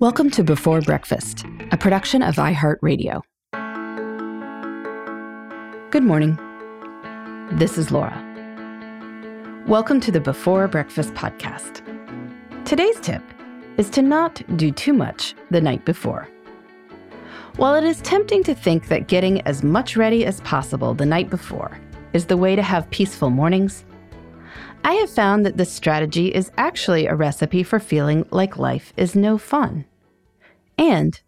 Welcome to Before Breakfast, a production of iHeartRadio. Good morning. This is Laura. Welcome to the Before Breakfast podcast. Today's tip is to not do too much the night before. While it is tempting to think that getting as much ready as possible the night before is the way to have peaceful mornings, I have found that this strategy is actually a recipe for feeling like life is no fun and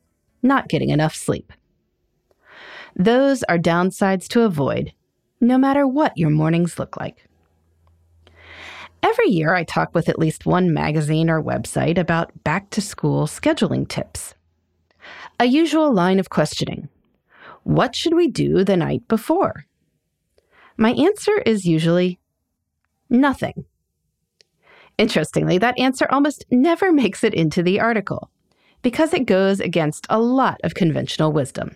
not getting enough sleep. Those are downsides to avoid, no matter what your mornings look like. Every year, I talk with at least one magazine or website about back to school scheduling tips. A usual line of questioning What should we do the night before? My answer is usually nothing. Interestingly, that answer almost never makes it into the article because it goes against a lot of conventional wisdom.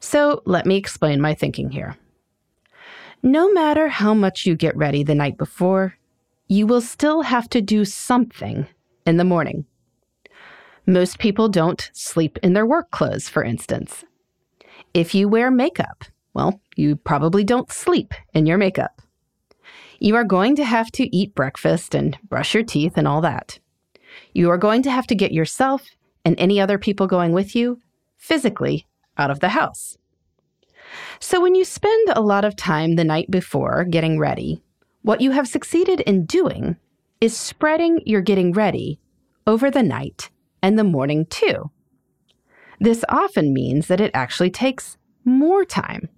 So let me explain my thinking here. No matter how much you get ready the night before, you will still have to do something in the morning. Most people don't sleep in their work clothes, for instance. If you wear makeup, well, you probably don't sleep in your makeup. You are going to have to eat breakfast and brush your teeth and all that. You are going to have to get yourself and any other people going with you physically out of the house. So, when you spend a lot of time the night before getting ready, what you have succeeded in doing is spreading your getting ready over the night and the morning too. This often means that it actually takes more time.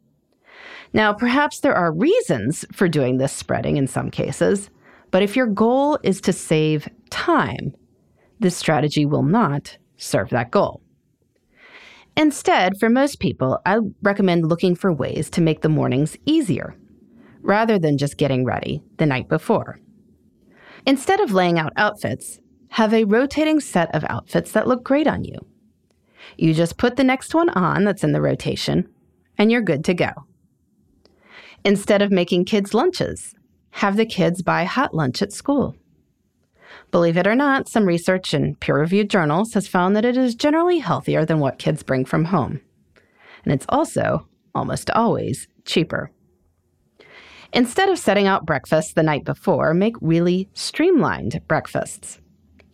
Now, perhaps there are reasons for doing this spreading in some cases, but if your goal is to save time, this strategy will not serve that goal. Instead, for most people, I recommend looking for ways to make the mornings easier, rather than just getting ready the night before. Instead of laying out outfits, have a rotating set of outfits that look great on you. You just put the next one on that's in the rotation, and you're good to go. Instead of making kids' lunches, have the kids buy hot lunch at school. Believe it or not, some research in peer reviewed journals has found that it is generally healthier than what kids bring from home. And it's also, almost always, cheaper. Instead of setting out breakfast the night before, make really streamlined breakfasts.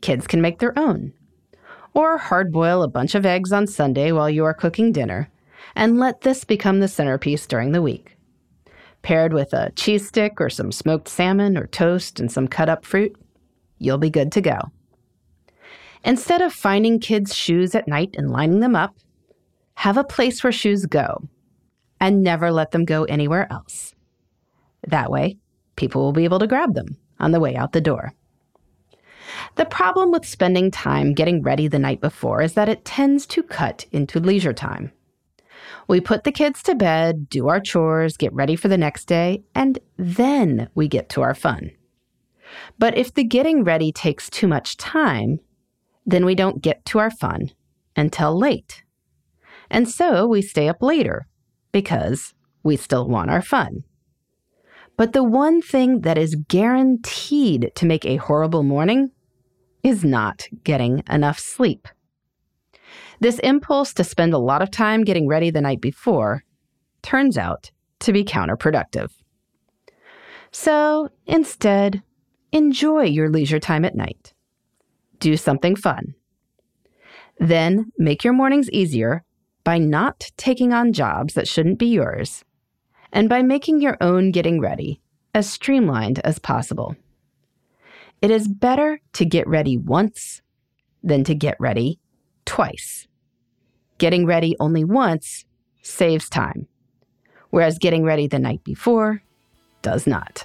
Kids can make their own. Or hard boil a bunch of eggs on Sunday while you are cooking dinner, and let this become the centerpiece during the week. Paired with a cheese stick or some smoked salmon or toast and some cut up fruit, you'll be good to go. Instead of finding kids' shoes at night and lining them up, have a place where shoes go and never let them go anywhere else. That way, people will be able to grab them on the way out the door. The problem with spending time getting ready the night before is that it tends to cut into leisure time. We put the kids to bed, do our chores, get ready for the next day, and then we get to our fun. But if the getting ready takes too much time, then we don't get to our fun until late. And so we stay up later because we still want our fun. But the one thing that is guaranteed to make a horrible morning is not getting enough sleep. This impulse to spend a lot of time getting ready the night before turns out to be counterproductive. So instead, Enjoy your leisure time at night. Do something fun. Then make your mornings easier by not taking on jobs that shouldn't be yours and by making your own getting ready as streamlined as possible. It is better to get ready once than to get ready twice. Getting ready only once saves time, whereas getting ready the night before does not.